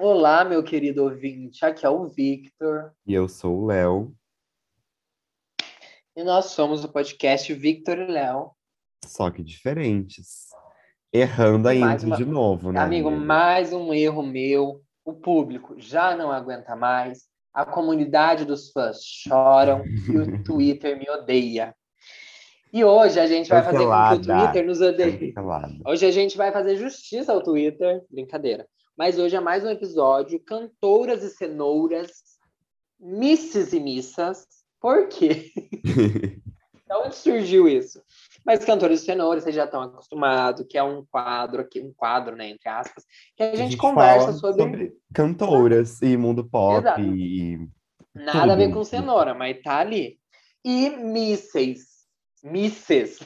Olá, meu querido ouvinte. Aqui é o Victor. E eu sou o Léo. E nós somos o podcast Victor e Léo. Só que diferentes. Errando ainda uma... de novo, né? Amigo, amigo, mais um erro meu. O público já não aguenta mais. A comunidade dos fãs choram e o Twitter me odeia. E hoje a gente vai fazer com que o Twitter nos odeie. Hoje a gente vai fazer justiça ao Twitter. Brincadeira. Mas hoje é mais um episódio Cantoras e Cenouras, Misses e Missas. Por quê? de onde surgiu isso? Mas Cantores e Cenouras, vocês já estão acostumados, que é um quadro aqui, um quadro, né, entre aspas, que a gente, a gente conversa sobre... sobre... cantoras e mundo pop Exato. e... Nada Tudo. a ver com cenoura, mas tá ali. E misses, misses.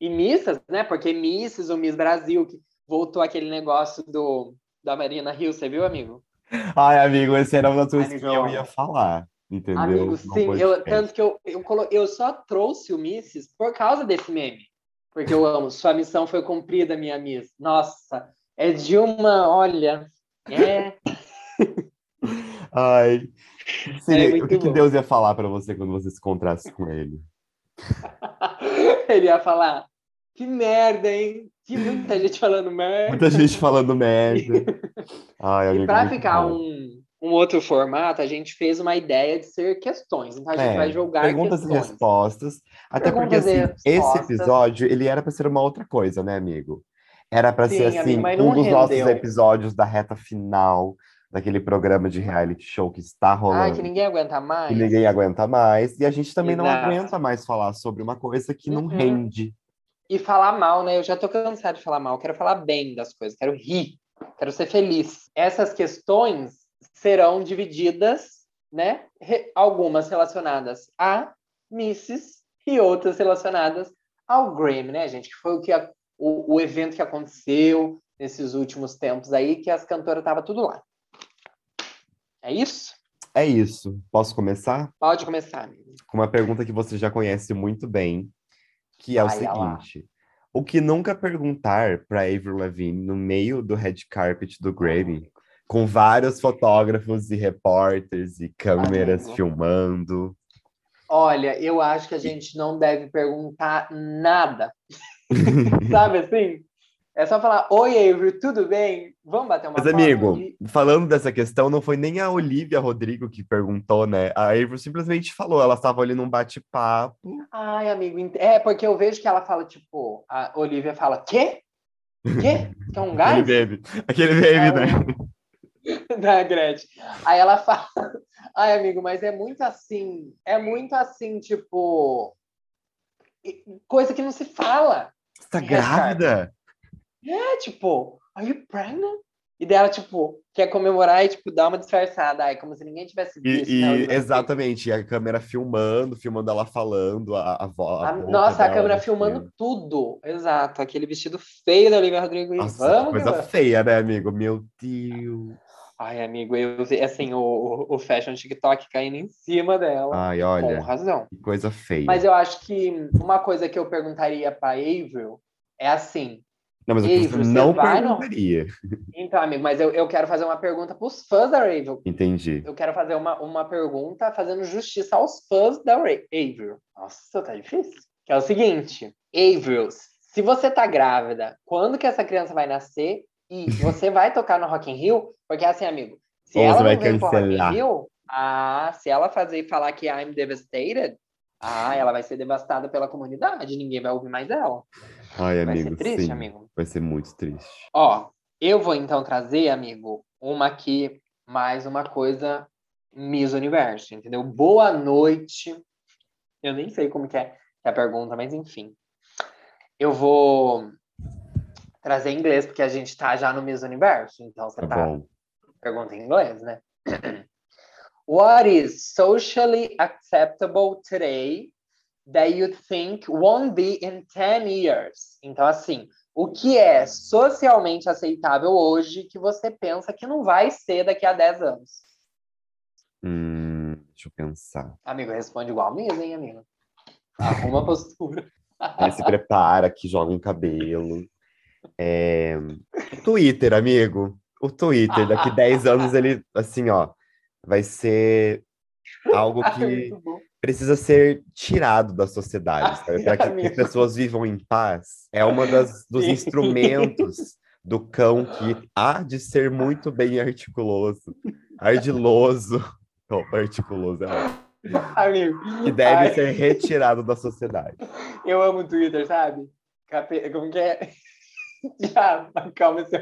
E missas, né? Porque Misses, o Miss Brasil, que voltou aquele negócio do da Marina Hill, você viu, amigo? Ai, amigo, esse era uma das coisas que eu ia falar, entendeu? Amigo, sim, eu, tanto que eu, eu, colo... eu só trouxe o Misses por causa desse meme. Porque eu amo, sua missão foi cumprida, minha Miss. Nossa, é de uma, olha, é... Ai, seria, é o que, que, Deus ia falar para você quando você se encontrasse com ele? ele ia falar, que merda, hein? Que muita gente falando merda. Muita gente falando merda. Ai, e para ficar um, um outro formato, a gente fez uma ideia de ser questões. Então a gente é, vai jogar perguntas questões. e respostas. Até perguntas porque assim, esse episódio ele era para ser uma outra coisa, né, amigo? Era para ser assim amigo, um dos rendeu. nossos episódios da reta final daquele programa de reality show que está rolando. Ai, que ninguém aguenta mais. Que ninguém aguenta mais. E a gente também Exato. não aguenta mais falar sobre uma coisa que não uhum. rende e falar mal, né? Eu já tô cansado de falar mal, quero falar bem das coisas, quero rir, quero ser feliz. Essas questões serão divididas, né? Re algumas relacionadas a Misses e outras relacionadas ao Grammy, né, gente? Que foi o que a, o, o evento que aconteceu nesses últimos tempos aí, que as cantoras estavam tudo lá. É isso? É isso. Posso começar? Pode começar, amigo. Com uma pergunta que você já conhece muito bem, que é o seguinte. O que nunca perguntar para Avril Lavigne no meio do red carpet do Grammy, com vários fotógrafos e repórteres e câmeras filmando. Olha, eu acho que a gente não deve perguntar nada. Sabe assim? É só falar, oi, Avery, tudo bem? Vamos bater uma Mas, amigo, falando dessa questão, não foi nem a Olivia Rodrigo que perguntou, né? A Avery simplesmente falou, ela estava ali num bate-papo. Ai, amigo, é porque eu vejo que ela fala, tipo, a Olivia fala, quê? Quê? Que é um gás? Aquele baby, aquele baby, é, né? da Gretchen. Aí ela fala, ai, amigo, mas é muito assim, é muito assim, tipo, coisa que não se fala. Você tá grávida? É, tipo, are you pregnant? E dela, tipo, quer comemorar e, tipo, dar uma disfarçada. Ai, como se ninguém tivesse visto. E, e exatamente, a câmera filmando, filmando ela falando, a, a voz. Nossa, a câmera filmando tudo. Exato, aquele vestido feio da Olivia Rodrigo. Nossa, Vamos, coisa feia, né, amigo? Meu Deus. Ai, amigo, eu assim, o, o fashion TikTok caindo em cima dela. Ai, olha. Com razão. Que coisa feia. Mas eu acho que uma coisa que eu perguntaria pra Avril é assim: não, mas Ei, você não perguntaria. Então, amigo, mas eu, eu quero fazer uma pergunta para os fãs da Ravel. Entendi. Eu quero fazer uma, uma pergunta fazendo justiça aos fãs da Avril. Nossa, tá difícil. Que é o seguinte, Avril, se você tá grávida, quando que essa criança vai nascer? E você vai tocar no Rock in Rio? Porque assim, amigo, se Ou ela não vem pro Rock in Rio, ah, se ela fazer falar que I'm devastated, ah, ela vai ser devastada pela comunidade, ninguém vai ouvir mais ela. Ai, vai amigo, ser triste, sim. amigo. Vai ser muito triste. Ó, eu vou então trazer, amigo, uma aqui, mais uma coisa Miss Universo, entendeu? Boa noite. Eu nem sei como que é, a pergunta, mas enfim. Eu vou trazer em inglês, porque a gente tá já no Miss Universo, então você tá, tá pergunta em inglês, né? What is socially acceptable today that you think won't be in 10 years. Então, assim, o que é socialmente aceitável hoje que você pensa que não vai ser daqui a 10 anos? Hum, deixa eu pensar. Amigo, responde igual mesmo, hein, amigo? Arruma a postura. Aí se prepara, que joga um cabelo. É... Twitter, amigo. o Twitter, daqui 10 anos, ele, assim, ó, vai ser algo que precisa ser tirado da sociedade, para que as pessoas vivam em paz. É uma das dos Sim. instrumentos do cão que há de ser muito bem articuloso, ardiloso, oh, articuloso, é Amigo. Que deve ai. ser retirado da sociedade. Eu amo o Twitter, sabe? Como que é? Já, acalma seu,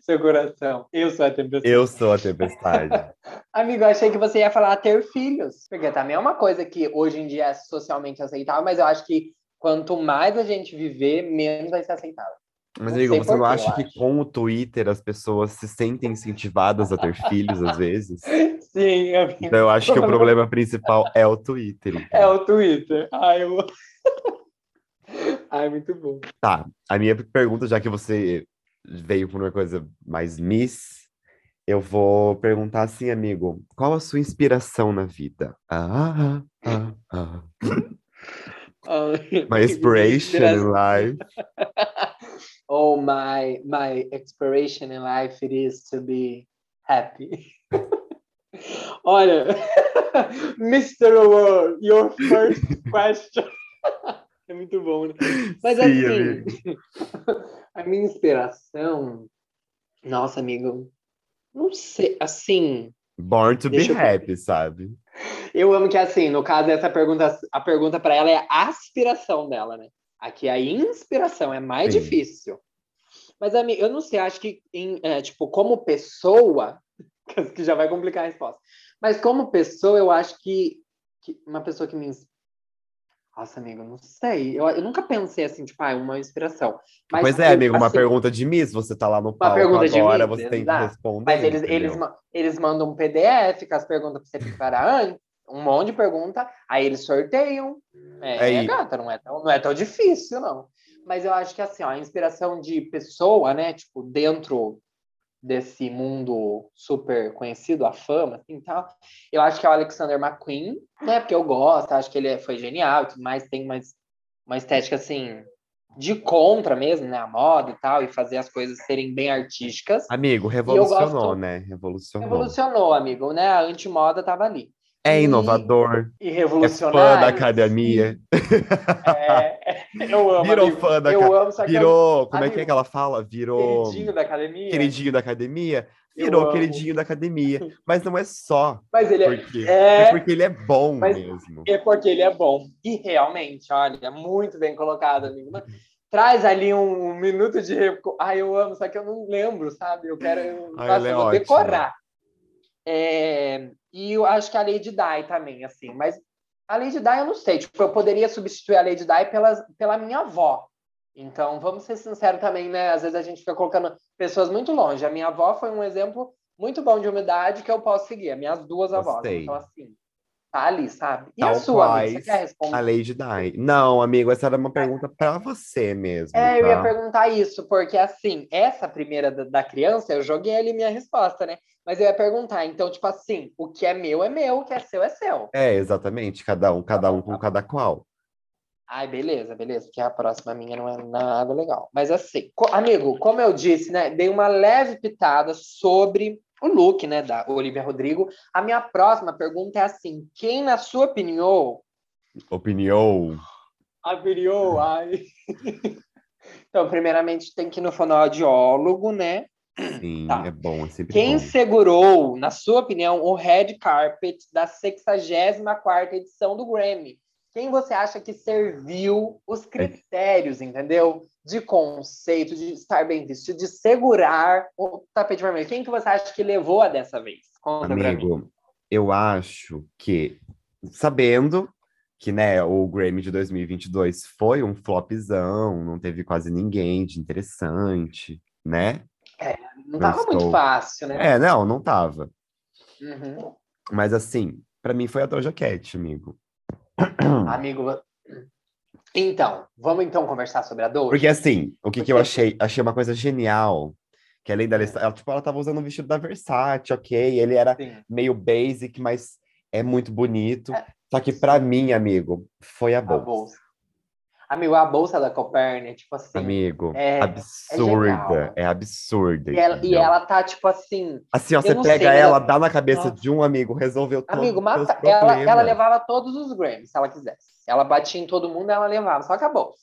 seu coração. Eu sou a tempestade. Eu sou a tempestade. Amigo, eu achei que você ia falar ter filhos. Porque também é uma coisa que hoje em dia é socialmente aceitável, mas eu acho que quanto mais a gente viver, menos vai ser aceitável. Mas, amigo, você não acha que acho. com o Twitter as pessoas se sentem incentivadas a ter filhos às vezes? Sim, amigo. Então eu acho que o problema principal é o Twitter. Então. É o Twitter. Ai, eu... Ai, muito bom. Tá, a minha pergunta, já que você veio por uma coisa mais miss, eu vou perguntar assim, amigo, qual a sua inspiração na vida? Ah, ah, ah. ah. My inspiration in life. Oh, my my inspiration in life it is to be happy. Olha, Mr. World, your first question. É muito bom, né? Mas Sim, assim, amigo. a minha inspiração, nossa, amigo, não sei, assim. Born to be eu... happy, sabe? Eu amo que assim, no caso essa pergunta, a pergunta para ela é a aspiração dela, né? Aqui a inspiração é mais Sim. difícil. Mas amigo, eu não sei, acho que em, é, tipo como pessoa, que já vai complicar a resposta. Mas como pessoa, eu acho que, que uma pessoa que me nossa, amigo, não sei. Eu, eu nunca pensei assim, tipo, ah, uma inspiração. Mas, pois é, amigo, assim, uma pergunta de Miss, você tá lá no palco agora, Miss, você tem que responder. Mas eles, eles, eles mandam um PDF com as perguntas pra você preparar antes, um monte de pergunta, aí eles sorteiam. É, é gata, não é, tão, não é tão difícil, não. Mas eu acho que assim, ó, a inspiração de pessoa, né, tipo, dentro desse mundo super conhecido, a fama, assim, tal. Eu acho que é o Alexander McQueen, né? Porque eu gosto, acho que ele é, foi genial e tudo mais, tem uma, uma estética, assim, de contra mesmo, né? A moda e tal, e fazer as coisas serem bem artísticas. Amigo, revolucionou, gosto... né? Revolucionou. Revolucionou, amigo, né? A antimoda tava ali. É inovador. E, e revolucionário. É fã da academia. É, eu amo. Virou amigo. fã da academia. Virou. Como amigo, é que é que ela fala? Virou. Queridinho da academia. Queridinho da academia. Virou queridinho da academia. Mas não é só. Mas ele é porque, é... é porque ele é bom mesmo. É porque ele é bom. E realmente, olha, é muito bem colocado, amigo. Traz ali um, minuto de. Ai, eu amo, só que eu não lembro, sabe? Eu quero. Eu, Ai, nossa, é eu vou decorar. É, e eu acho que a Lady Di também, assim. Mas a Lady Di eu não sei. Tipo, eu poderia substituir a Lady Di pela, pela minha avó. Então, vamos ser sinceros também, né? Às vezes a gente fica colocando pessoas muito longe. A minha avó foi um exemplo muito bom de humildade que eu posso seguir. As minhas duas avós. Então, assim, tá ali, sabe? E Tal a sua, amiga, você quer responder? A Lady Di. Não, amigo, essa era uma pergunta para você mesmo. É, tá? eu ia perguntar isso, porque assim, essa primeira da, da, criança, eu joguei ali minha resposta, né? Mas eu ia perguntar, então, tipo assim, o que é meu é meu, o que é seu é seu. É, exatamente, cada um, cada um com cada qual. Ai, beleza, beleza, porque a próxima minha não é nada legal. Mas assim, amigo, como eu disse, né, dei uma leve pitada sobre o look, né, da Olivia Rodrigo. A minha próxima pergunta é assim: quem, na sua opinião. Opinião. Opinião, ai. então, primeiramente, tem que ir no fonoaudiólogo, né? Sim, tá. é bom, é sempre Quem bom. segurou, na sua opinião, o red carpet da 64ª edição do Grammy? Quem você acha que serviu os critérios, é. entendeu? De conceito, de estar bem vestido, de segurar o tapete vermelho. Quem que você acha que levou a dessa vez? Conta Amigo, eu acho que, sabendo que né, o Grammy de 2022 foi um flopzão, não teve quase ninguém de interessante, né? É, não tava estou... muito fácil, né? É, não, não tava. Uhum. Mas assim, para mim foi a Doja Cat, amigo. Amigo, então, vamos então conversar sobre a dor? Porque assim, o que, Porque... que eu achei? Achei uma coisa genial. Que além da ela, tipo, ela tava usando um vestido da Versace, ok? Ele era Sim. meio basic, mas é muito bonito. É. Só que para mim, amigo, foi a bolsa. a bolsa. Amigo, a bolsa da Copernic, tipo assim. Amigo, é, absurda. É, é absurda. E ela, e ela, tá, tipo assim. Assim, ó, você pega sei, ela, ela, dá na cabeça Nossa. de um amigo, resolveu tudo. Amigo, mata. Ela, ela levava todos os Grammys, se ela quisesse. Ela batia em todo mundo, ela levava, só que a bolsa.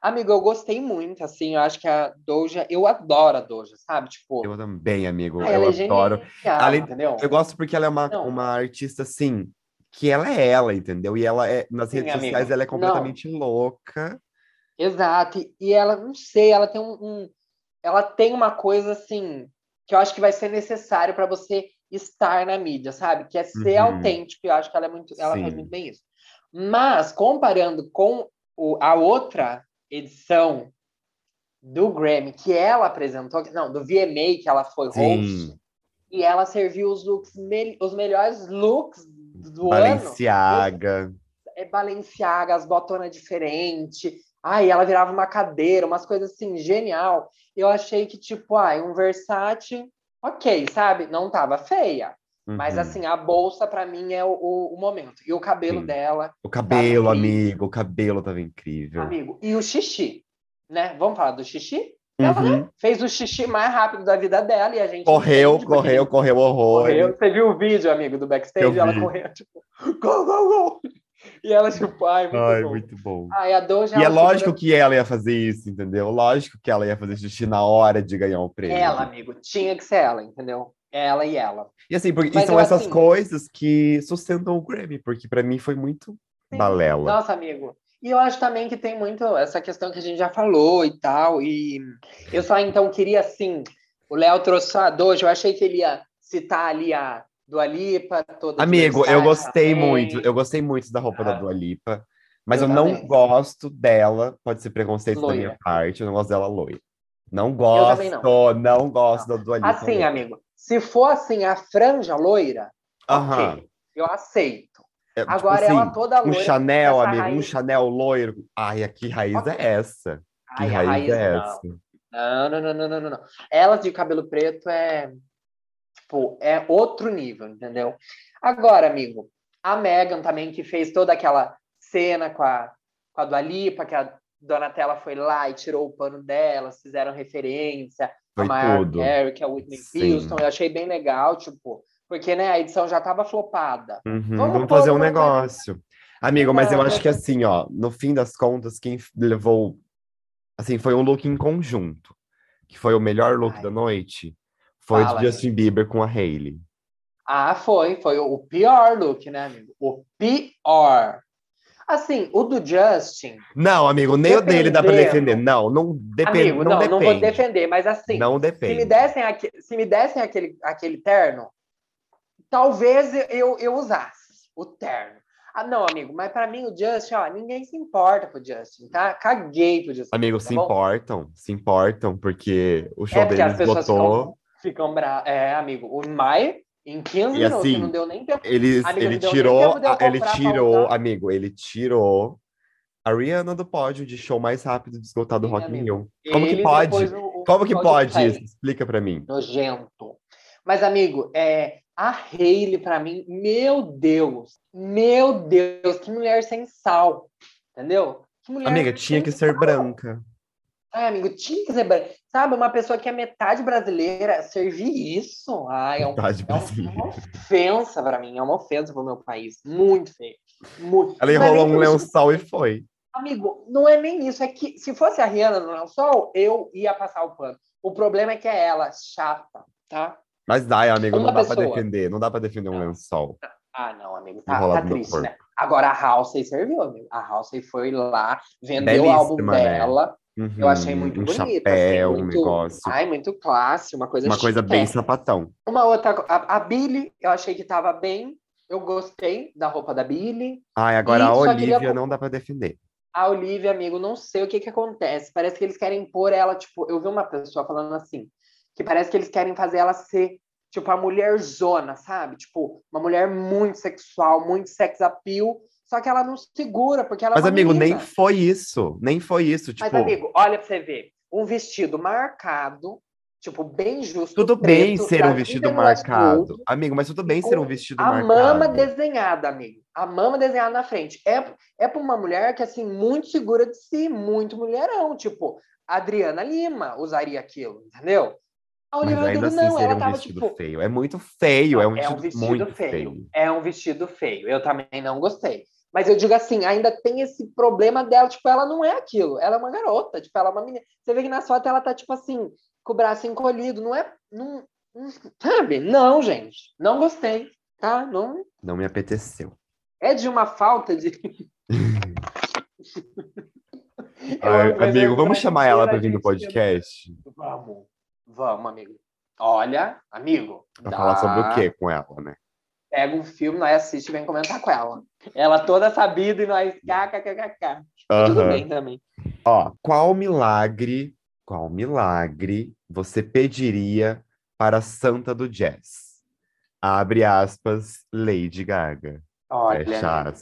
Amigo, eu gostei muito, assim, eu acho que a Doja, eu adoro a Doja, sabe? Tipo, eu também, amigo, ah, eu é adoro. Genial, Além, entendeu? Eu gosto porque ela é uma, uma artista, assim, que ela é ela, entendeu? E ela é, nas Sim, redes amigo. sociais, ela é completamente não. louca. Exato, e ela, não sei, ela tem um, um, ela tem uma coisa, assim, que eu acho que vai ser necessário para você estar na mídia, sabe? Que é ser uhum. autêntico, eu acho que ela é muito, ela Sim. faz muito bem isso. Mas, comparando com o, a outra edição do Grammy que ela apresentou, não, do VMA que ela foi host, e ela serviu os looks, os melhores looks do Balenciaga. ano. É Balenciaga, as botonas diferentes. Ai, ela virava uma cadeira, umas coisas assim, genial. Eu achei que, tipo, ai, um Versace, ok, sabe? Não tava feia. Uhum. Mas, assim, a bolsa, para mim, é o, o, o, momento. E o cabelo Sim. dela. O cabelo, amigo, o cabelo tava incrível. Amigo, e o xixi, né? Vamos falar do xixi? Ela uhum. fez o xixi mais rápido da vida dela e a gente. Correu, correu, correu horror. Correu. Você viu o vídeo, amigo, do backstage? ela correu, tipo, go, go, go! E ela, tipo, ai, muito ai, bom. muito bom. Ai, a Doja, e é lógico que ela ia fazer isso, entendeu? Lógico que ela ia fazer xixi na hora de ganhar o prêmio. Ela, amigo, tinha que ser ela, entendeu? Ela e ela. E assim, porque e são eu, essas assim, coisas que sustentam o Grammy, porque para mim foi muito sim. balela. Nossa, amigo. E eu acho também que tem muito essa questão que a gente já falou e tal. E eu só então queria, assim, o Léo trouxe a Doja, eu achei que ele ia citar ali a Dua Lipa, toda Amigo, eu gostei muito, eu gostei muito da roupa ah. da Dua Lipa, mas eu, eu não gosto dela, pode ser preconceito loira. da minha parte, eu não gosto dela loira. Não gosto, não. não. gosto não. da Dua Lipa. Assim, loira. amigo, se for assim a franja loira, uh -huh. eu aceito. É, tipo Agora tipo assim, ela toda loira. Um Chanel, amigo, raiz... um Chanel loiro. Ai, que raiz okay. é essa? Que Ai, raiz, raiz, é não. essa? Não, não, não, não, não, não. Elas de cabelo preto é tipo, é outro nível, entendeu? Agora, amigo, a Megan também que fez toda aquela cena com a com a Dua Lipa, que a Donatella foi lá e tirou o pano dela, fizeram referência foi a Mariah Carey, que é a Whitney Houston, eu achei bem legal, tipo, porque, né, a edição já estava flopada. Uhum, vamos, vamos fazer um negócio. Amigo, mas eu acho que assim, ó, no fim das contas, quem levou. Assim, foi um look em conjunto. Que foi o melhor look Ai. da noite. Foi Fala, de Justin Bieber com a Hailey. Ah, foi. Foi o pior look, né, amigo? O pior. Assim, o do Justin. Não, amigo, nem o dele dá pra defender. Não, não depende. Amigo, não, não, depende. não vou defender, mas assim. Não depende. Se me dessem, aqui, se me dessem aquele, aquele terno, talvez eu, eu usasse o terno. Ah, não, amigo, mas para mim o Justin, ó, ninguém se importa com o Justin, tá? Caguei pro Justin. Amigo, tá se bom? importam, se importam, porque o show é deles botou. Ficam, ficam bravos. É, amigo, o Mai, em 15 e minutos, assim, não deu nem tempo. Eles, amigo, ele tirou, ele tirou, amigo, ele tirou a Rihanna do pódio de show mais rápido de esgotar do Rock in Rio. Como que pode? O, o Como que pode isso? Explica para mim. Nojento. Mas, amigo, é, a Hailey, para mim, meu Deus, meu Deus, que mulher sem sal, entendeu? Amiga, tinha que ser branca. Ai, amigo, tinha que ser branca. Sabe, uma pessoa que é metade brasileira, servir isso, ai, é, um, é uma ofensa para mim, é uma ofensa para o meu país. Muito feio. Muito. Ela enrolou um lençol e foi. Amigo, não é nem isso. É que se fosse a Rihanna no lençol, eu ia passar o pano. O problema é que é ela, chata, tá? Mas dá, amigo, Uma não dá para defender, não dá para defender um lençol. Ah, não, amigo, tá, tá triste, né? Agora a Halsey serviu, amigo. A Halsey foi lá, vendeu Belíssima, o álbum né? dela. Uhum, eu achei muito um bonito. Assim, chapéu, assim, muito, um negócio. Ai, muito classe, uma coisa Uma coisa bem sapatão. Uma outra, a, a Billy, eu achei que tava bem. Eu gostei da roupa da Billy. Ai, agora a Olivia queria... não dá para defender. A Olivia, amigo, não sei o que que acontece. Parece que eles querem pôr ela, tipo, eu vi uma pessoa falando assim, que parece que eles querem fazer ela ser tipo a mulher zona, sabe? Tipo, uma mulher muito sexual, muito sex appeal, só que ela não segura, porque ela Mas, é amigo, menina. nem foi isso. Nem foi isso. Tipo... Mas, amigo, olha pra você ver. Um vestido marcado, Tipo, bem justo. Tudo preto, bem ser um vestido marcado. Amigo, mas tudo bem ser um vestido a marcado. A mama desenhada, amigo. A mama desenhada na frente. É, é pra uma mulher que, assim, muito segura de si, muito mulherão. Tipo, Adriana Lima usaria aquilo, entendeu? A Olivia Mas ainda assim não, ela um tava, vestido tipo... feio. É muito feio, é um vestido, é um vestido muito feio. feio. É um vestido feio. Eu também não gostei. Mas eu digo assim, ainda tem esse problema dela, tipo, ela não é aquilo, ela é uma garota, tipo, ela é uma menina. Você vê que na foto ela tá, tipo assim, com o braço encolhido, não é. Não, não, sabe? Não, gente. Não gostei, tá? Não. Não me apeteceu. É de uma falta de. Ai, amigo, vamos chamar ela para vir no podcast? Vamos, vamos, amigo. Olha, amigo. Pra dá... falar sobre o que com ela, né? Pega um filme, nós assiste e vem comentar com ela. Ela toda sabida e nós kkkk. Uhum. Tudo bem também. Ó, qual milagre, qual milagre você pediria para a Santa do Jazz? Abre aspas, Lady Gaga. Olha,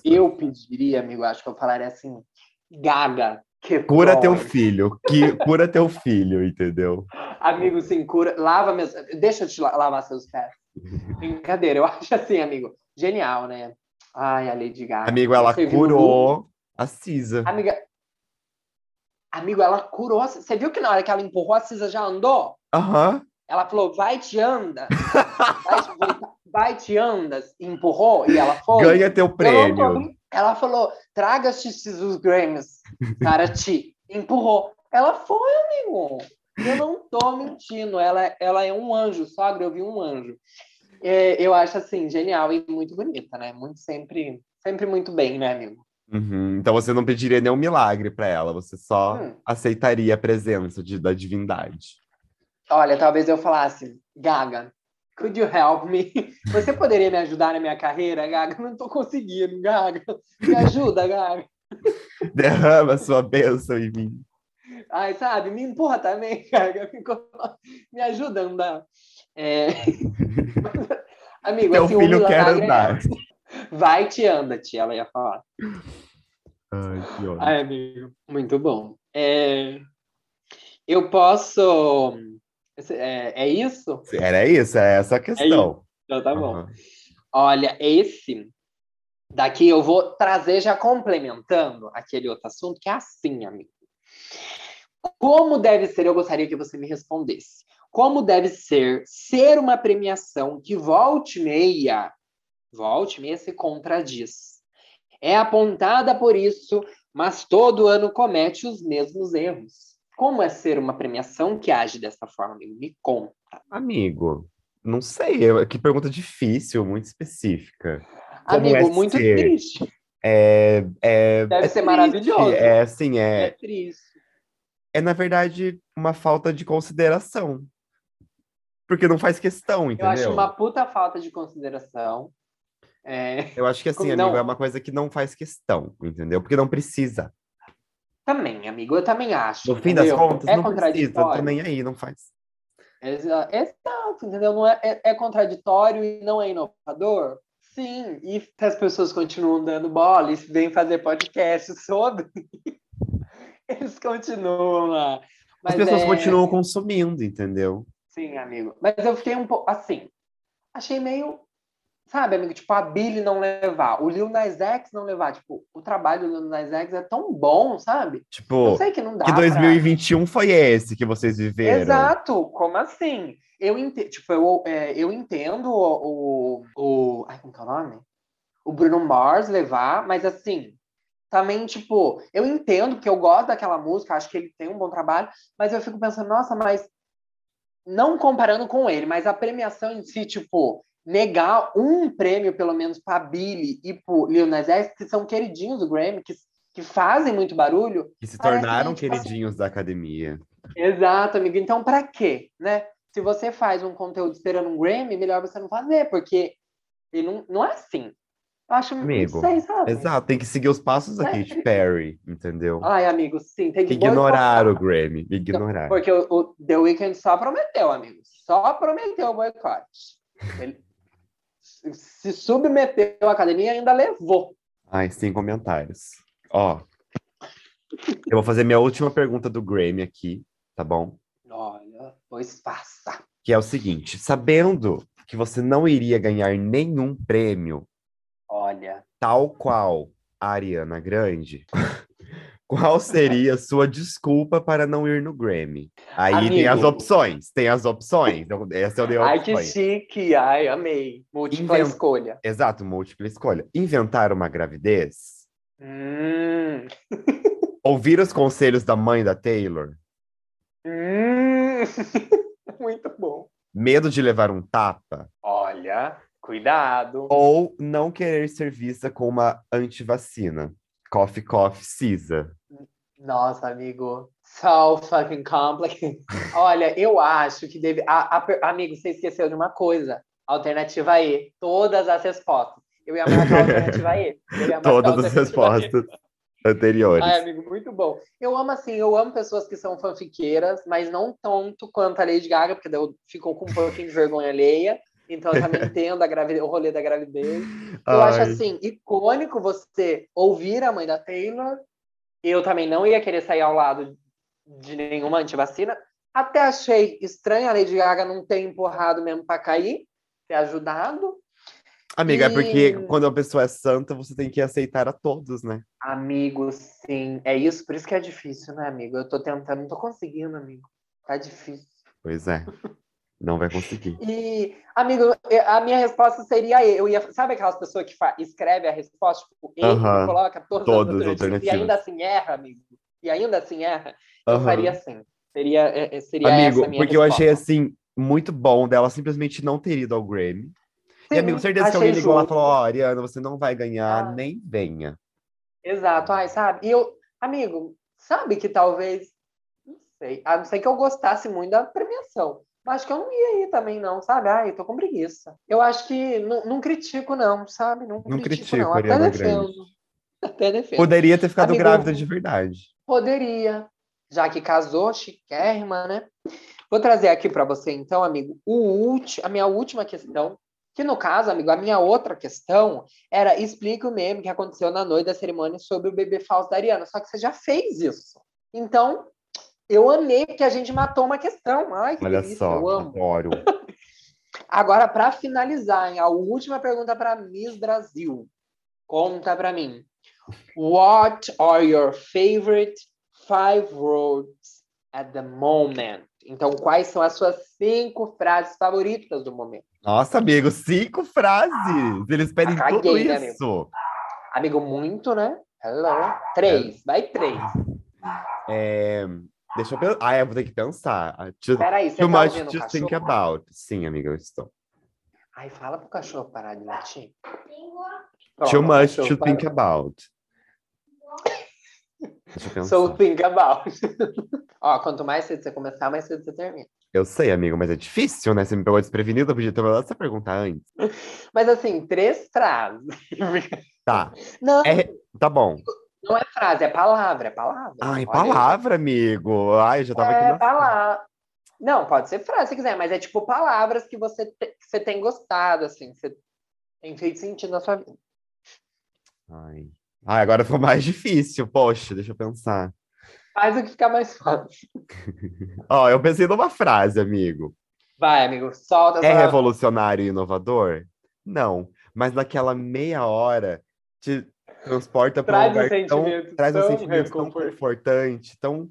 eu pediria, amigo, acho que eu falaria assim, Gaga, que cura dói. teu filho, que cura teu filho, entendeu? Amigo, sim, cura, lava meus, deixa eu te lavar seus pés. Brincadeira, eu acho assim, amigo, genial, né? Ai, a Lady Gaga. Amigo, ela curou a Cisa. Amiga, amigo, ela curou. Você viu que na hora que ela empurrou, a Cisa já andou? Aham. Uhum. Ela falou, vai te anda. vai, vai te andas. Empurrou e ela foi. Ganha teu prêmio. Ela falou, traga-te os Grammys para ti. Empurrou. Ela foi, amigo. Eu não tô mentindo. Ela, ela é um anjo, sogra. Eu vi um anjo. É, eu acho assim, genial e muito bonita, né? Muito sempre, sempre muito bem, né, amigo? Uhum. Então você não pediria nenhum milagre para ela, você só hum. aceitaria a presença de, da divindade. Olha, talvez eu falasse, Gaga, could you help me? Você poderia me ajudar na minha carreira, Gaga? Não tô conseguindo, Gaga. Me ajuda, Gaga. Derrama sua bênção em mim. Ai, sabe, me empurra também, Gaga. Me ajuda a andar. É... Amigo, Teu assim, filho quer andar. É... Vai te anda, tia, ela ia falar. Ai, que ótimo. Ai, amigo, muito bom. É... Eu posso. É, é, isso? Era isso, é essa a questão. É então tá bom. Uhum. Olha, esse daqui eu vou trazer já complementando aquele outro assunto, que é assim, amigo. Como deve ser, eu gostaria que você me respondesse. Como deve ser ser uma premiação que volte meia, volte meia se contradiz. É apontada por isso, mas todo ano comete os mesmos erros. Como é ser uma premiação que age dessa forma, amigo? Me conta. Amigo, não sei, que pergunta difícil, muito específica. Como amigo, é muito ser? triste. É, é, Deve é ser triste. maravilhoso. É assim, é. É triste. É, na verdade, uma falta de consideração. Porque não faz questão, entendeu? Eu acho uma puta falta de consideração. É... Eu acho que assim, amigo, não... é uma coisa que não faz questão, entendeu? Porque não precisa. Também, amigo, eu também acho. No fim das contas, é não precisa, também aí, não faz. Exato, entendeu? Não é, é, é, contraditório e não é inovador? Sim, e as pessoas continuam dando bola e vêm fazer podcast sobre, eles continuam lá. Mas as pessoas é... continuam consumindo, entendeu? Sim, amigo. Mas eu fiquei um pouco assim. Achei meio. Sabe, amigo? Tipo, a Billy não levar, o Lil Nas X não levar. Tipo, o trabalho do Lil Nas X é tão bom, sabe? Tipo, eu sei que não dá. Que 2021 pra... foi esse que vocês viveram. Exato, como assim? Eu entendo, tipo, eu, é, eu entendo o, o, o. Ai, como que é o nome? O Bruno Mars levar, mas assim, também, tipo, eu entendo que eu gosto daquela música, acho que ele tem um bom trabalho, mas eu fico pensando, nossa, mas não comparando com ele, mas a premiação em si, tipo, negar um prêmio, pelo menos, para Billy e para Lil Nas X, que são queridinhos do Grammy, que, que fazem muito barulho. Que se tornaram que, assim queridinhos da academia. Exato, amigo. Então, para quê, né? Se você faz um conteúdo esperando um Grammy, melhor você não fazer, porque ele não, não é assim. Eu acho amigo, sei, sabe? Exato, tem que seguir os passos da Katy Perry, entendeu? Ai, amigo, sim, tem que ignorar o Grammy, ignorar. Porque o, o, The Weeknd só prometeu, amigo, só prometeu o boicote. Ele se submeteu à academia e ainda levou. Ai, sem comentários. Ó, eu vou fazer minha última pergunta do Grammy aqui, tá bom? Olha, pois faça. Que é o seguinte: sabendo que você não iria ganhar nenhum prêmio. Olha. Tal qual a Ariana Grande. Qual seria a sua desculpa para não ir no Grammy? Aí Amigo. tem as opções, tem as opções. Então, essa eu dei Ai, que chique! Ai, amei. Múltipla escolha. Exato, múltipla escolha. Inventar uma gravidez? Hum. Ouvir os conselhos da mãe da Taylor? Hum. Muito bom. Medo de levar um tapa? Olha, cuidado. Ou não querer ser vista com uma antivacina? Coffee Coffee Cisa. Nossa, amigo. So fucking complicated. Olha, eu acho que deve. A, a, amigo, você esqueceu de uma coisa. Alternativa E. Todas as respostas. Eu ia marcar a alternativa E. Todas as respostas e. anteriores. Ai, amigo, muito bom. Eu amo assim, eu amo pessoas que são fanfiqueiras, mas não tanto quanto a Lady Gaga, porque daí eu fico com um pouquinho de vergonha alheia. Então eu também entendo a gravidez, o rolê da gravidez. Eu Ai. acho assim, icônico você ouvir a mãe da Taylor. Eu também não ia querer sair ao lado de nenhuma antivacina. Até achei estranho a Lady Gaga não ter empurrado mesmo para cair, ter ajudado. Amiga, e... é porque quando a pessoa é santa, você tem que aceitar a todos, né? Amigo, sim. É isso, por isso que é difícil, né, amigo? Eu tô tentando, não tô conseguindo, amigo. Tá difícil. Pois é. Não vai conseguir. E, amigo, a minha resposta seria eu ia, sabe aquelas pessoas que escreve a resposta, tipo, ele uh -huh. coloca todas Todos as alternativas e ainda assim erra, amigo. E ainda assim erra. Uh -huh. Eu faria assim. Seria, é, é, seria amigo, essa a minha porque resposta. eu achei assim muito bom dela simplesmente não ter ido ao Grammy. Sim, e amigo, certeza que alguém ligou lá e falou: Ó, oh, Ariana, você não vai ganhar, ah. nem venha. Exato, ai, sabe? E eu, amigo, sabe que talvez, não sei, a não ser que eu gostasse muito da premiação. Acho que eu não ia ir também, não, sabe? Ai, tô com preguiça. Eu acho que não, não critico, não, sabe? Não, não critico, critico, não. Até defendo. Até defendo. Poderia ter ficado Amigo, grávida de verdade. Poderia. Já que casou, chiquérrima, né? Vou trazer aqui para você, então, amigo, o a minha última questão. Que no caso, amigo, a minha outra questão era explique o meme que aconteceu na noite da cerimônia sobre o bebê falso da Ariana. Só que você já fez isso. Então, eu amei que a gente matou uma questão. Ai, que Olha delícia, só, eu amo. adoro. Agora, para finalizar, hein, a última pergunta para Miss Brasil. Conta para mim. What are your favorite five words at the moment? Então, quais são as suas cinco frases favoritas do momento? Nossa, amigo, cinco frases! Eles pedem Caguei, tudo isso. Né, amigo? amigo? muito, né? Hello. Três, vai três. É, Deixa eu pensar. Ah, eu vou ter que pensar. To, Peraí, você too tá much to think about. Sim, amiga, eu estou. Ai, fala pro cachorro parar de latir. Too much to think about. Deixa eu pensar. So think about. Ó, quanto mais cedo você começar, mais cedo você termina. Eu sei, amigo, mas é difícil, né? Você me pegou desprevenido, eu podia ter mandado essa pergunta antes. Mas assim, três frases. Tá. Não. É, tá bom. Não é frase, é palavra, é palavra. Ai, palavra, amigo. Ai, já tava é aqui. É palavra. Não, pode ser frase se quiser, mas é tipo palavras que você, te, que você tem gostado, assim, que você tem feito sentido na sua vida. Ai. Ai, agora ficou mais difícil. Poxa, deixa eu pensar. Faz o que ficar mais fácil. Ó, eu pensei numa frase, amigo. Vai, amigo, solta. É revolucionário e inovador? Não, mas naquela meia hora te transporta para um lugar tão, traz um sentimento tão confortante, tão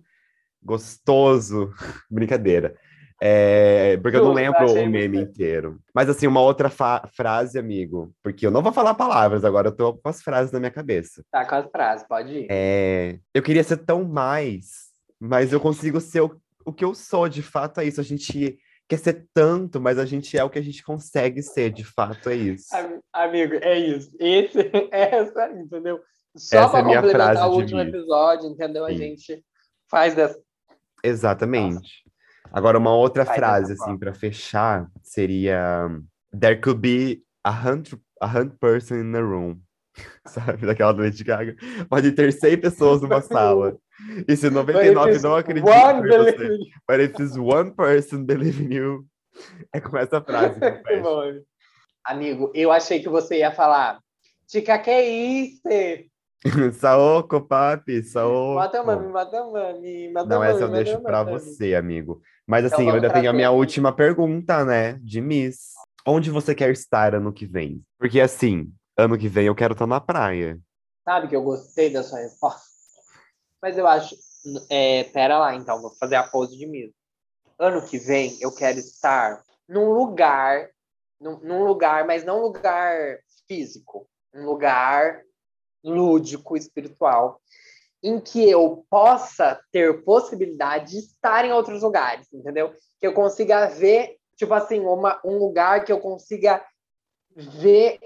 gostoso. Brincadeira. É, porque eu não lembro o meme inteiro. Mas assim, uma outra frase, amigo, porque eu não vou falar palavras agora, eu tô com as frases na minha cabeça. Tá com as frases, pode ir. É, eu queria ser tão mais, mas eu consigo ser o, o que eu sou, de fato é isso. A gente quer ser tanto, mas a gente é o que a gente consegue ser, de fato, é isso. Amigo, é isso. Esse, essa, entendeu? Só para é complementar o último episódio, entendeu? Sim. A gente faz dessa. Exatamente. Nossa. Agora, uma outra faz frase, assim, para fechar, seria: There could be a hundred, a hundred person in the room. Sabe? Daquela do Lady Gaga. Pode ter 100 pessoas numa sala. E se 99 não acreditam em você, but if it's one person believe in you, é com essa frase que Amigo, eu achei que você ia falar, Tica, que isso? Saoko, papi, Saoko. Mata mami, mata mami, mata Não, mami, essa eu deixo pra mami. você, amigo. Mas Então assim, eu vamos ainda tenho a minha última pergunta, né? De Miss. Onde você quer estar ano que vem? Porque assim, ano que vem eu quero estar na praia. Sabe que eu gostei da sua resposta? Mas eu acho. É, pera lá, então, vou fazer a pose de mim. Ano que vem eu quero estar num lugar, num, num lugar, mas não um lugar físico, um lugar lúdico, espiritual, em que eu possa ter possibilidade de estar em outros lugares, entendeu? Que eu consiga ver, tipo assim, uma, um lugar que eu consiga ver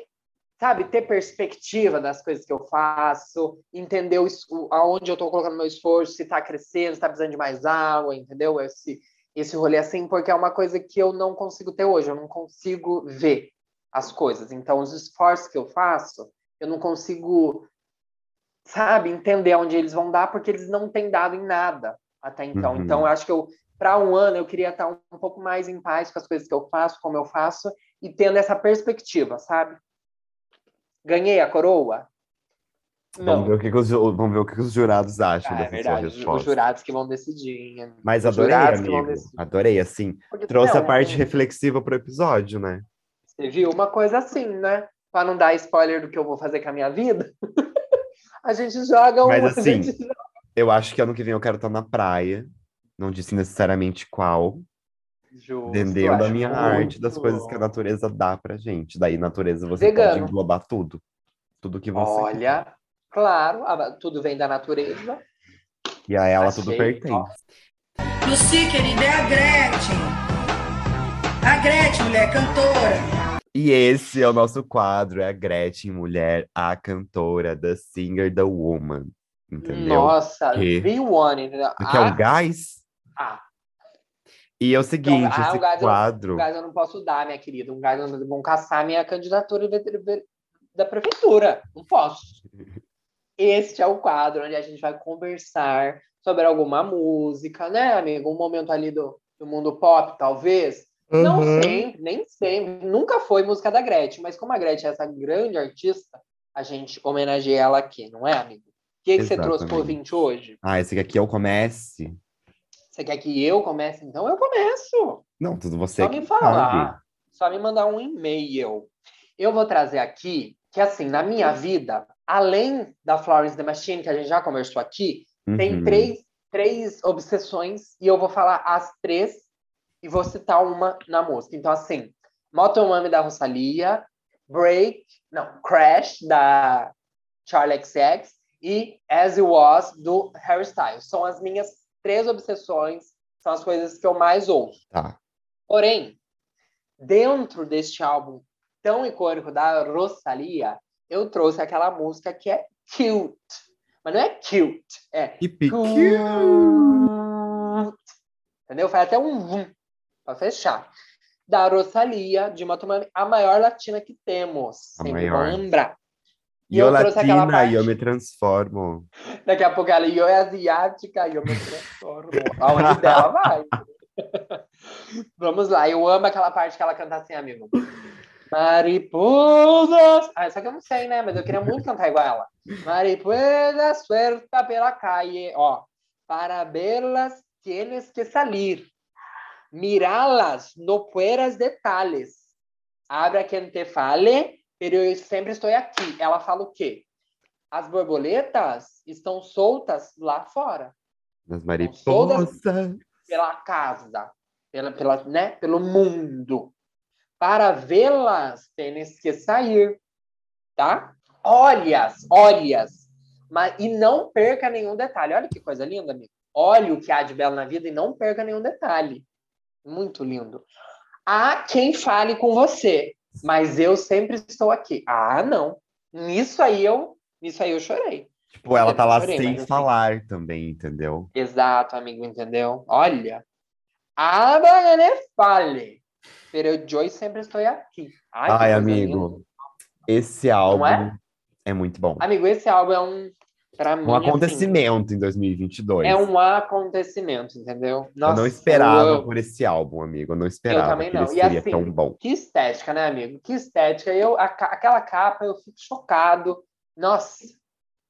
sabe, ter perspectiva das coisas que eu faço, entender o, aonde eu estou colocando meu esforço, se está crescendo, se está precisando de mais água, entendeu? Esse, esse rolê assim, porque é uma coisa que eu não consigo ter hoje, eu não consigo ver as coisas. Então, os esforços que eu faço, eu não consigo, sabe, entender onde eles vão dar, porque eles não têm dado em nada até então. Uhum. Então, eu acho que eu, para um ano, eu queria estar um pouco mais em paz com as coisas que eu faço, como eu faço, e tendo essa perspectiva, sabe? Ganhei a coroa? Vamos ver o que, que os, vamos ver o que que os jurados acham Ah, é dessa sua verdade, os- os resposta. jurados que vão decidir. hein? Mas Os adorei, amigo. Adorei, assim. Porque, Trouxe a não, parte reflexiva pro episódio, né? Você viu? Uma coisa assim, né? Para não dar spoiler do que eu vou fazer com a minha vida, a gente joga um. Mas a assim, gente Eu acho que ano que vem eu quero estar na praia. Não disse necessariamente qual. Justo, Entendendo a acho minha muito. arte das coisas que a natureza dá pra gente. Daí, natureza, você pode Vegano. englobar tudo. Tudo que você Olha, claro, a- tudo vem da natureza. quer. E a ela tudo achei, pertence. Lucy, querida, é a Gretchen. A Gretchen, mulher cantora. E esse é o nosso quadro, é a Gretchen, mulher, a cantora, the singer, the woman. Entendeu? Nossa, Que- the one? Que é o Ah, gás. ah, E é o seguinte, ah, esse gás eu- quadro. um gás eu não posso dar, minha querida. Um gás eu- vão caçar minha candidatura da prefeitura. Não posso. Este é o quadro onde a gente vai conversar sobre alguma música, né, amigo? Um momento ali do, do mundo pop, talvez. Não Uhum. sempre, nem sempre. Nunca foi música da Gretchen, mas como a Gretchen é essa grande artista, a gente homenageia ela aqui, não é, amigo? O que, que você trouxe pro ouvinte hoje? Ah, esse aqui é o comece. Você quer que eu comece? Então eu começo. Não, tudo você Só me sabe. falar. Só me mandar um e-mail. Eu vou trazer aqui que, assim, na minha vida, além da Florence The Machine, que a gente já conversou aqui, tem Uhum. três, três obsessões e eu vou falar as três e vou citar uma na música. Então, assim, Motomami da Rosalia, Break, não, Crash da Charlie XX e As It Was do Harry Styles. São as minhas três obsessões, são as coisas que eu mais ouço. Tá. Porém, dentro deste álbum tão icônico da Rosalia, eu trouxe aquela música que é cute. Mas não é cute, é Hip cute. Entendeu? Faz até um vum para fechar. Da Rosalia, de Motomami, a maior latina que temos. A Sempre maior. lembrar. E eu latina e eu me transformo. Daqui a pouco ela eu é asiática e eu me transformo. Aonde dela vai. Vamos lá, eu amo aquela parte que ela canta assim, amigo. Mariposas. Ah, essa aqui eu não sei, né? Mas eu queria muito cantar igual ela. Mariposa suelta pela calle. Ó, para verlas tienes que salir. Mirá-las, no pueras detalhes. Abra quem te fale, eu sempre estou aqui. Ela fala o quê? As borboletas estão soltas lá fora, Nas todas- mariposas. pela casa, pela, pela, né, pelo mundo. Para vê-las, tens que sair, tá? Olhas, olhas. Mas, e não perca nenhum detalhe. Olha que coisa linda, amigo. Olhe o que há de belo na vida e não perca nenhum detalhe. Muito lindo. Há quem fale com você, mas eu sempre estou aqui. Ah, não. Nisso aí eu, nisso aí eu chorei. Tipo, ela tá lá Chorei, sem assim- falar também, entendeu? Exato, amigo, entendeu? Olha. Abra ne fale. Pero eu sempre estou aqui. Ai, Ai, amigo, esse álbum é? é? muito bom. Amigo, esse álbum é um, pra mim, Um assim, acontecimento em 2022. é um acontecimento, entendeu? eu Nossa, não esperava eu por esse álbum, amigo. Eu não esperava também que não. ele E seria assim, tão bom. Que estética, né, amigo? Que estética. Eu, a aquela capa, eu fico chocado. Nossa,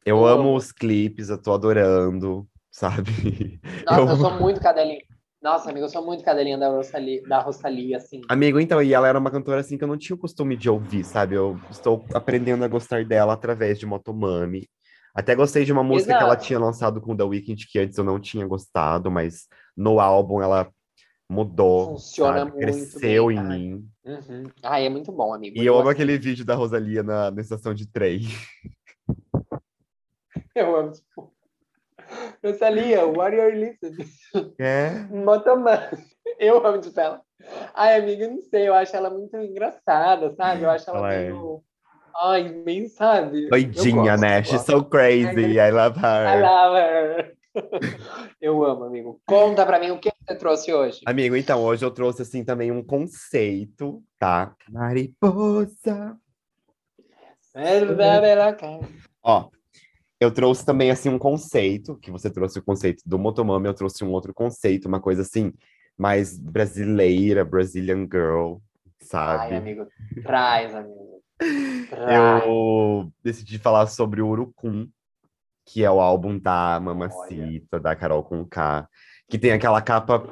Eu, Eu amo amo. os clipes, eu tô adorando, sabe? Nossa, Eu- eu sou muito cadelinha. Nossa, amigo, eu sou muito cadelinha da Rosalie, da Rosalie assim. Amigo, então, e ela era uma cantora assim que eu não tinha o costume de ouvir, sabe? Eu estou aprendendo a gostar dela através de Motomami. Até gostei de uma música que ela Exato. tinha lançado com The Weeknd, que antes eu não tinha gostado, mas no álbum ela mudou, Funciona sabe? muito Cresceu bem, em ai. mim. Uhum. Ai, é muito bom, amigo. E eu amo assim, aquele vídeo da Rosalia na, na estação de trem. Eu amo, tipo. Rosalie, what are you listening? É? Motoman. Eu amo de ela. Ai, amiga, eu não sei, eu acho ela muito engraçada, sabe? Eu acho ela, Ela é. Ai, meio, sabe? Doidinha, né? She's so crazy, I love I her. love her. Eu amo, amigo. Conta pra mim o que você trouxe hoje. Amigo, então, hoje eu trouxe, assim, também um conceito, tá? Mariposa. Cai. Ó, eu trouxe também, assim, um conceito, que você trouxe o conceito do Motomami, eu trouxe um outro conceito, uma coisa, assim, mais brasileira, Brazilian Girl, sabe? Ai, amigo, traz, amigo. Eu decidi falar sobre o Urucum, que é o álbum da Mamacita, da Carol Conká, que tem aquela capa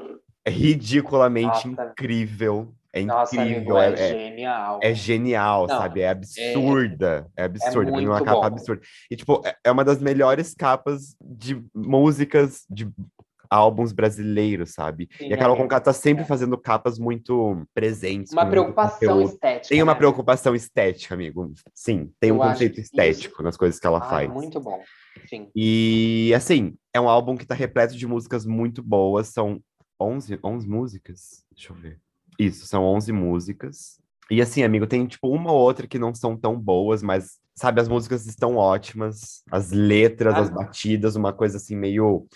ridiculamente Nossa. incrível. É Nossa, incrível, amigo, é, é, é- genial. é genial, Não, sabe? É absurda, é, absurda, tem uma muito capa bom. absurda. E, tipo, é- é uma das melhores capas de músicas, de álbuns brasileiros, sabe? Sim, e a Carol amigo. Conká tá sempre É. fazendo capas muito presentes. Uma preocupação estética. Tem uma né? preocupação estética, amigo. Sim, tem um Eu acho conceito estético nas coisas que ela Ai, faz. muito bom. Sim. E, assim, é um álbum que tá repleto de músicas muito boas. São 11, 11 músicas? Deixa eu ver. Isso, são 11 músicas. E, assim, amigo, tem, tipo, uma ou outra que não são tão boas, mas, sabe, as músicas estão ótimas. As letras, Ah. as batidas, uma coisa, assim, meio...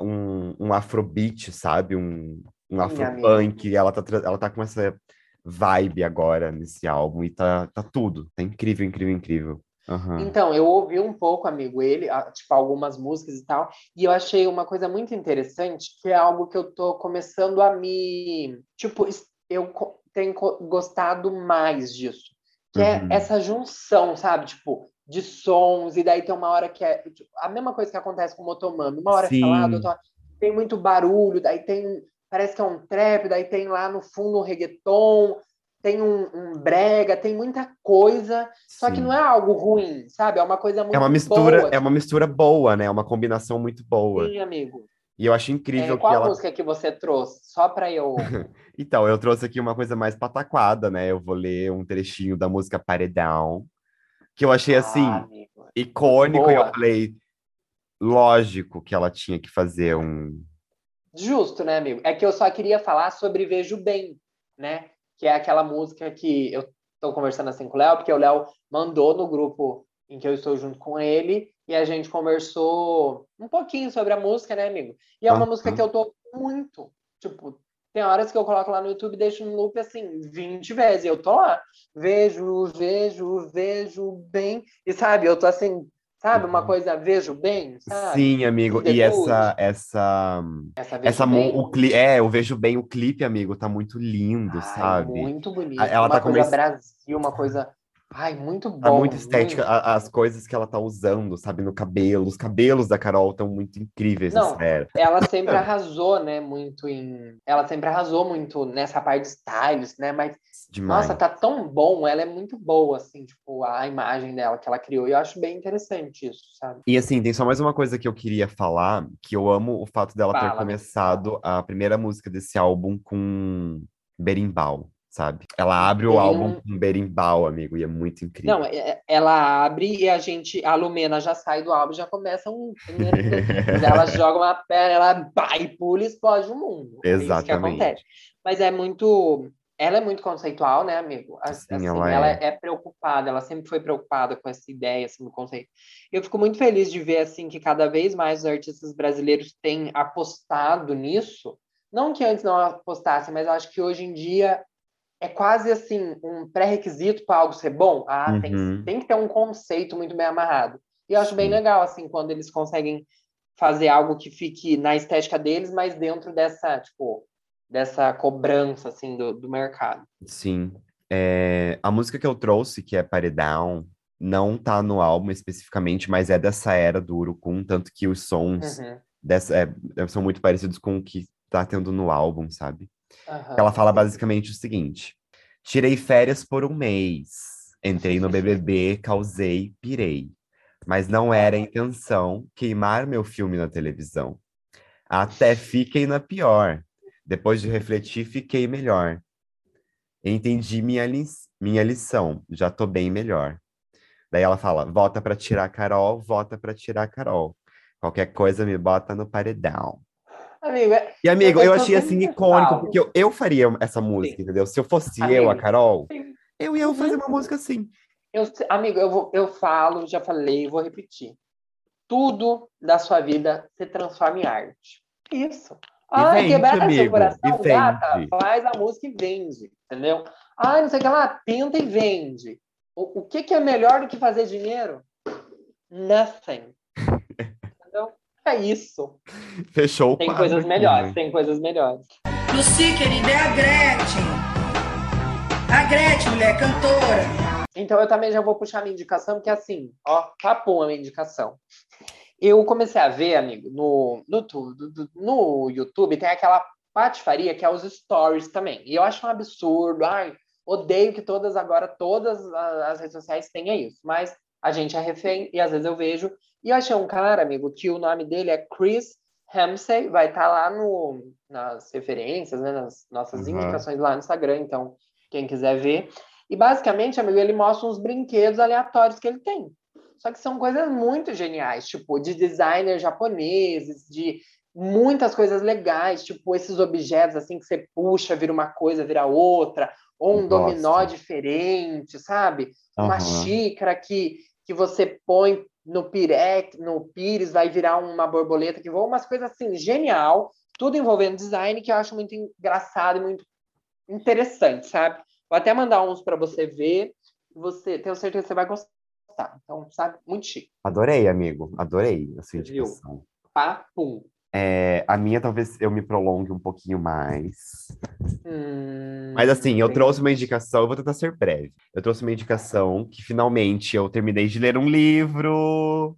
Um, um afrobeat, sabe? Um, um afropunk. Ela tá, ela tá com essa vibe agora nesse álbum. E tá, tá tudo. Tá incrível, incrível, incrível. Aham. Então, eu ouvi um pouco, amigo, ele, tipo, algumas músicas e tal, e eu achei uma coisa muito interessante, que é algo que eu tô começando a me. Tipo, eu tenho gostado mais disso. Que é Uhum. essa junção, sabe? Tipo, de sons, e daí tem uma hora que é. tipo, a mesma coisa que acontece com o Motomami. Uma hora lá, Sim. outra hora tem muito barulho, daí tem. Parece que é um trap, daí tem lá no fundo um reggaeton, tem um, um brega, tem muita coisa. Só que não é algo ruim, sabe? É uma coisa muito É uma mistura, boa. é uma mistura boa, né? É uma combinação muito boa. Sim, amigo. E eu acho É, incrível que qual ela. música que você trouxe? Só pra eu. Então, eu trouxe aqui uma coisa mais pataquada, né? Eu vou ler um trechinho da música Paredão, que eu achei assim Ah, amigo. icônico e eu boa. falei, lógico que ela tinha que fazer um. Justo, né, amigo? É que eu só queria falar sobre Vejo Bem, né? Que é aquela música que eu tô conversando assim com o Léo, porque o Léo mandou no grupo em que eu estou junto com ele, e a gente conversou um pouquinho sobre a música, né, amigo? E é uma Aham. música que eu tô muito, tipo, tem horas que eu coloco lá no YouTube e deixo no loop assim, 20 vezes, e eu tô lá, vejo, vejo, vejo bem, e sabe, eu tô assim, sabe, uma Uhum. coisa, vejo bem, sabe? Sim, amigo. E essa, essa, Essa essa, bem. o cli... é, eu vejo bem o clipe, amigo, tá muito lindo, Ai, sabe? Muito bonito. Ela uma tá coisa Brasil, uma coisa. Ai, muito bom. Tá muito estética, muito. a- as coisas que ela tá usando, sabe, no cabelo. Os cabelos da Carol estão muito incríveis Não, nessa era. Ela sempre arrasou, né? Muito em. Ela sempre arrasou muito nessa parte de styles, né? Mas, Demais. nossa, tá tão bom. Ela é muito boa, assim, tipo, a imagem dela que ela criou. E eu acho bem interessante isso, sabe? E assim, tem só mais uma coisa que eu queria falar, que eu amo o fato dela ter Fala, amigo, começado a primeira música desse álbum com berimbau, sabe? Ela abre o álbum um- com berimbau, amigo, e é muito incrível. Não, é- ela abre e a gente, a Lumena já sai do álbum, já começa um. ela joga uma perna, ela pá, e pula e explode o mundo. É isso que Exatamente. acontece. Mas é muito. Ela é muito conceitual, né, amigo? A- Sim, assim, ela ela é. é preocupada, ela sempre foi preocupada com essa ideia, assim, do conceito. Eu fico muito feliz de ver, assim, que cada vez mais os artistas brasileiros têm apostado nisso. Não que antes não apostassem, mas acho que hoje em dia é quase assim um pré-requisito para algo ser bom. Ah, tem, Uhum. tem que ter um conceito muito bem amarrado. E eu acho bem legal assim quando eles conseguem fazer algo que fique na estética deles, mas dentro dessa, tipo, dessa cobrança assim do, do mercado. Sim. É, a música que eu trouxe, que é Paredão, não tá no álbum especificamente, mas é dessa era do Urucum, tanto que os sons Uhum. dessa, é, são muito parecidos com o que tá tendo no álbum, sabe? Aham. Ela fala basicamente o seguinte: tirei férias por um mês, entrei no BBB, causei, pirei. Mas não era a intenção queimar meu filme na televisão. Até fiquei na pior. Depois de refletir, fiquei melhor. Entendi minha, li minha lição, já tô bem melhor. Daí ela fala: vota pra tirar a Carol, vota pra tirar a Carol. Qualquer coisa me bota no paredão. Amigo, é- E, amigo, eu eu achei assim icônico, porque eu, eu faria essa música, Sim. entendeu? Se eu fosse eu, a Amigo. Carol, Sim. eu ia fazer Uhum. uma música assim. eu, amigo, eu, vou, eu falo, já falei, vou repetir. Tudo da sua vida se transforma em arte. Isso. Ai, vende, quebrar seu amigo, coração, gata, faz a música e vende, entendeu? Ai, não sei o que lá, tenta e vende. O, o que, que é melhor do que fazer dinheiro? Nothing. É isso. Fechou o Tem quadro coisas melhores, né? tem coisas melhores. Lucy, querida, é a Gretchen. A Gretchen, mulher, cantora. Então eu também já vou puxar a minha indicação, porque assim, ó, papo a minha indicação. Eu comecei a ver, amigo, no, no, no YouTube tem aquela patifaria que é os stories também. E eu acho um absurdo. Ai, odeio que todas agora, todas as redes sociais tenham isso. Mas a gente é refém e às vezes eu vejo. E eu achei um cara, amigo, que o nome dele é Chris Ramsey, vai estar lá no, nas referências, né, nas nossas Uhum. indicações lá no Instagram. Então, quem quiser ver. E basicamente, amigo, ele mostra uns brinquedos aleatórios que ele tem. Só que são coisas muito geniais, tipo, de designers japoneses, de muitas coisas legais, tipo esses objetos assim que você puxa, vira uma coisa, vira outra, ou um Gosto. dominó diferente, sabe? Uma Aham. xícara que, que você põe no pirex, no pires, vai virar uma borboleta que voa, umas coisas assim, genial, tudo envolvendo design que eu acho muito engraçado e muito interessante, sabe? Vou até mandar uns para você ver, você, tenho certeza que você vai gostar. Então, sabe, muito chique. Adorei, amigo. Adorei a sua Viu? indicação. Papum. É, a minha talvez eu me prolongue um pouquinho mais. Hum, Mas assim, eu trouxe uma indicação, eu vou tentar ser breve. Eu trouxe uma indicação que finalmente eu terminei de ler um livro.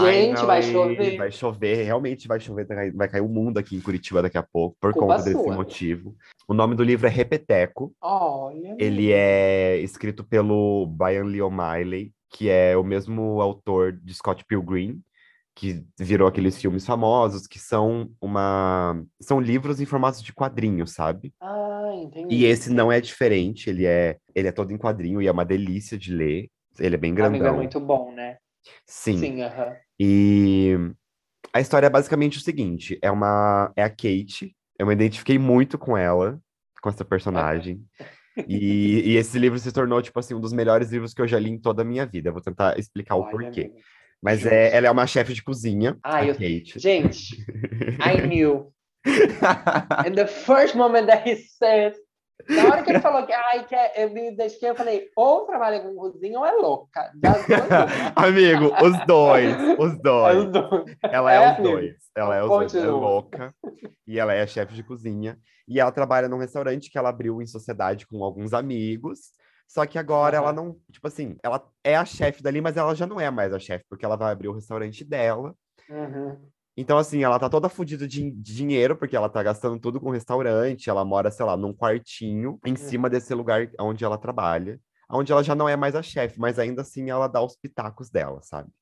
Gente, vai Finally, chover. Vai chover, realmente vai chover, vai cair- vai cair o mundo aqui em Curitiba daqui a pouco, por Culpa conta desse sua. motivo. O nome do livro é Repeteco. Olha. Ele é escrito pelo Brian Lee O'Malley, que é o mesmo autor de Scott Pilgrim, que virou aqueles filmes famosos, que são uma são livros em formato de quadrinho, sabe? Ah, entendi. E esse não é diferente, ele é ele é todo em quadrinho e é uma delícia de ler. Ele é bem Amigo, grandão. é muito bom, né? Sim. Sim, aham. E a história é basicamente o seguinte: é uma é a Kate. Eu me identifiquei muito com ela, com essa personagem. E, e esse livro se tornou, tipo assim, um dos melhores livros que eu já li em toda a minha vida. Eu vou tentar explicar o Olha, porquê. amigo. Mas justo. é, ela é uma chefe de cozinha, Ah, eu- Kate. Gente, I knew. In the first moment that he said. Na hora que ele falou que, ai, que é, eu me identifiquei, eu falei, ou trabalha com cozinha ou é louca. Amigo, os dois, os dois. os dois. Ela é, É, os amigo. dois. Ela é os dois. Ela é Continua. louca. E ela é chefe de cozinha. E ela trabalha num restaurante que ela abriu em sociedade com alguns amigos. Só que agora ela Aham. não, tipo assim, ela é a chefe dali, mas ela já não é mais a chefe, porque ela vai abrir o restaurante dela. Uhum. Então, assim, ela tá toda fodida de, de dinheiro, porque ela tá gastando tudo com restaurante, ela mora, sei lá, num quartinho em cima desse lugar onde ela trabalha, onde ela já não é mais a chefe, mas ainda assim ela dá os pitacos dela, sabe?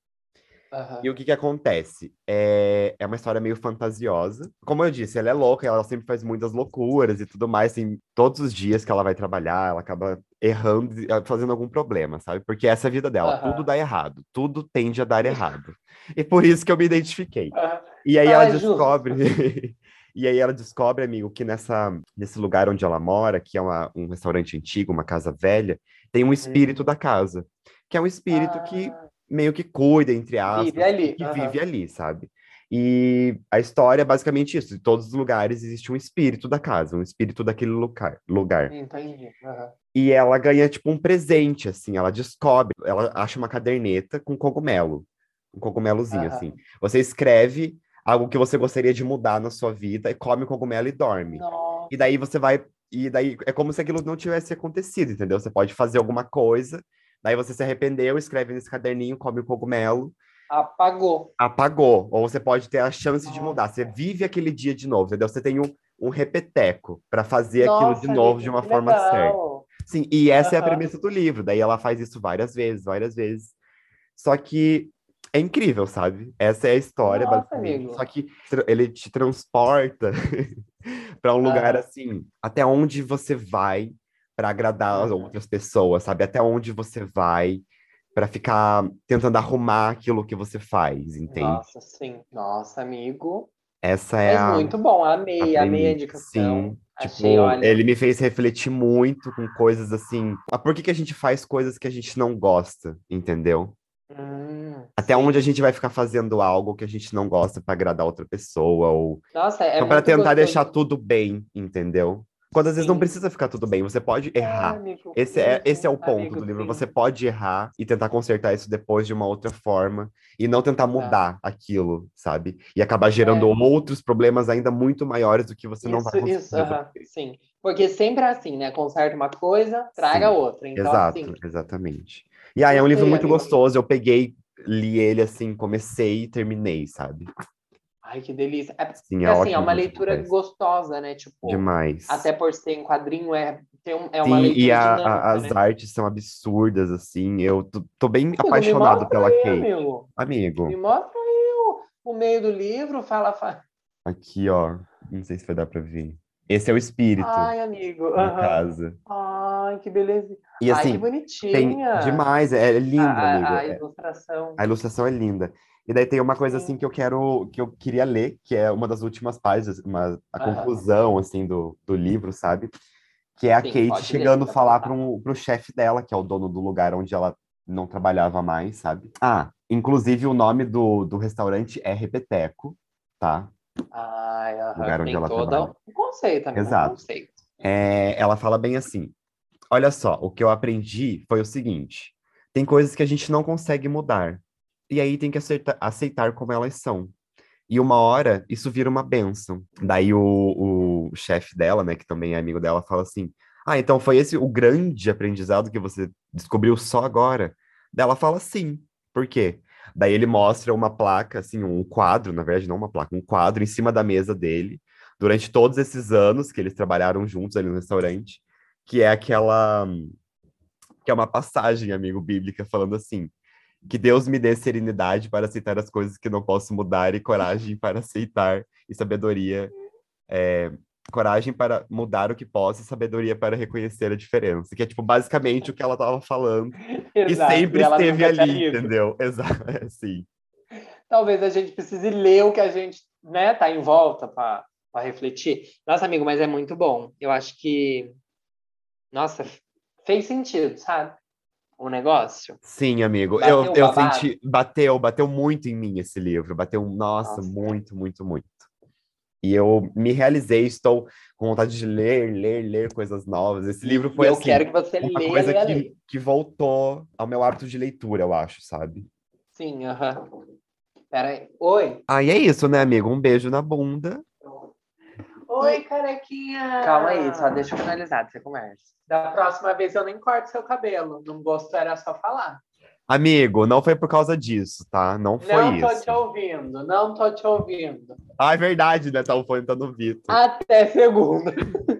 Aham. E o que que acontece? É, é uma história meio fantasiosa. Como eu disse, ela é louca, ela sempre faz muitas loucuras e tudo mais. Tem todos os dias que ela vai trabalhar, ela acaba errando, e, ah, fazendo algum problema, sabe? Porque essa é a vida dela. Aham. Tudo dá errado. Tudo tende a dar errado. E por isso que eu me identifiquei. Aham. E aí Ah, ela é descobre. E aí ela descobre, amigo, que nessa, nesse lugar onde ela mora, que é uma- um restaurante antigo, uma casa velha, tem um espírito da casa. Que é um espírito que Ah, meio que cuida, entre aspas, Vive ali, que aham. vive ali, sabe? E a história é basicamente isso. Em todos os lugares existe um espírito da casa, um espírito daquele lugar. lugar. Entendi. Aham. E ela ganha, tipo, um presente, assim. Ela descobre, ela acha uma caderneta com cogumelo. Um cogumelozinho, Aham. assim. Você escreve algo que você gostaria de mudar na sua vida e come o cogumelo e dorme. Nossa. E daí você vai. E daí é como se aquilo não tivesse acontecido, entendeu? Você pode fazer alguma coisa, Daí você se arrependeu, escreve nesse caderninho, come o cogumelo. Apagou. Apagou. Ou você pode ter a chance de mudar. Você vive aquele dia de novo, entendeu? Você tem um, um repeteco para fazer Nossa, aquilo de novo de uma forma legal. certa. Sim, e essa é a premissa do livro. Daí ela faz isso várias vezes, várias vezes. Só que é incrível, sabe? Essa é a história, Nossa, basicamente. amigo. Só que ele te transporta para um lugar Aham. assim, até onde você vai para agradar as outras pessoas, sabe? Até onde você vai para ficar tentando arrumar aquilo que você faz, entende? Nossa, sim. Nossa, amigo. Essa é Mas a muito bom. Amei, a amei a indicação. Sim, Achei, tipo, olha. ele me fez refletir muito com coisas assim. Ah, por que que a gente faz coisas que a gente não gosta, entendeu? Hum, Até sim. onde a gente vai ficar fazendo algo que a gente não gosta para agradar outra pessoa ou Nossa, é só para tentar gostoso. deixar tudo bem, entendeu? Quando às vezes não Sim. precisa ficar tudo bem, você pode É, errar. amigo, Esse é, isso, esse é o ponto amigo, do livro. Você pode errar e tentar consertar isso depois de uma outra forma e não tentar mudar aquilo, sabe? E acabar gerando É. outros problemas ainda muito maiores do que você não vai Isso, conseguir isso, aham, resolver. sim. Porque sempre é assim, né? Conserta uma coisa, traga Sim, outra. Então, Exato, assim, exatamente. E aí é um livro muito amigo. gostoso. Eu peguei, li ele assim, comecei e terminei, sabe? Ai, que delícia. É, Sim, é é assim, é uma leitura conversa. gostosa, né? Tipo, Demais. até por ser em quadrinho, é, tem um- é uma Sim, leitura e a- dinâmica, a- as né? artes são absurdas, assim. Eu tô, tô bem Amigo, apaixonado pela aí, Kate. amigo. Amigo, Me mostra aí o, o meio do livro, fala, fala. aqui, ó. Não sei se vai dar pra ver. Esse é o espírito Ai, amigo. aham. casa. Ai, que beleza. E Ai, que assim, tem bonitinha. demais, é, é lindo, a, amigo. a, a É- ilustração. A ilustração é linda. E daí tem uma coisa Sim. assim que eu quero, que eu queria ler, que é uma das últimas páginas, uma, a conclusão assim do, do livro, sabe? Que é a Sim, Kate ler, chegando fica à falar para um, pro chefe dela, que é o dono do lugar onde ela não trabalhava mais, sabe? Ah, inclusive o nome do, do restaurante é Repeteco, tá? Ai, aham, Lugar onde tem ela todo trabalha. um conceito, amigo, Exato. um conceito. É, ela fala bem assim: Olha só, o que eu aprendi foi o seguinte: tem coisas que a gente não consegue mudar, e aí tem que acerta- aceitar como elas são. E uma hora isso vira uma bênção. Daí o, o chefe dela, né, que também é amigo dela, fala assim: Ah, então foi esse o grande aprendizado que você descobriu só agora? Daí ela fala sim. Por quê? Daí ele mostra uma placa, assim, um quadro, na verdade, não uma placa, um quadro em cima da mesa dele, durante todos esses anos que eles trabalharam juntos ali no restaurante, que é aquela. que é uma passagem, amigo, bíblica, falando assim: que Deus me dê serenidade para aceitar as coisas que não posso mudar e coragem para aceitar e sabedoria. é, coragem para mudar o que posso e sabedoria para reconhecer a diferença. Que é, tipo, basicamente o que ela estava falando. E Exato, sempre ela esteve ali, entendeu? Exato, é, sim. Talvez a gente precise ler o que a gente, né, tá em volta para refletir. Nossa, amigo, mas é muito bom. Eu acho que, nossa, fez sentido, sabe? O negócio. Sim, amigo. Bateu eu, eu senti. Bateu, bateu muito em mim esse livro. Bateu, nossa, Nossa. muito, muito, muito. E eu me realizei, estou com vontade de ler, ler, ler coisas novas. Esse livro foi eu assim, quero que você uma leia, coisa leia, que, leia. que voltou ao meu hábito de leitura, eu acho, sabe? Sim, aham. Pera aí. Oi. Ah, e é isso, né, amigo? Um beijo na bunda. Oi, carequinha. Calma aí, só deixa eu finalizar, você conversa. Da próxima vez eu nem corto seu cabelo. Não gostou, era só falar. Amigo, não foi por causa disso, tá? Não foi não tô isso. te ouvindo, não tô te ouvindo. Ah, é verdade, né? Tá o fone tá no Vitor. Até segunda.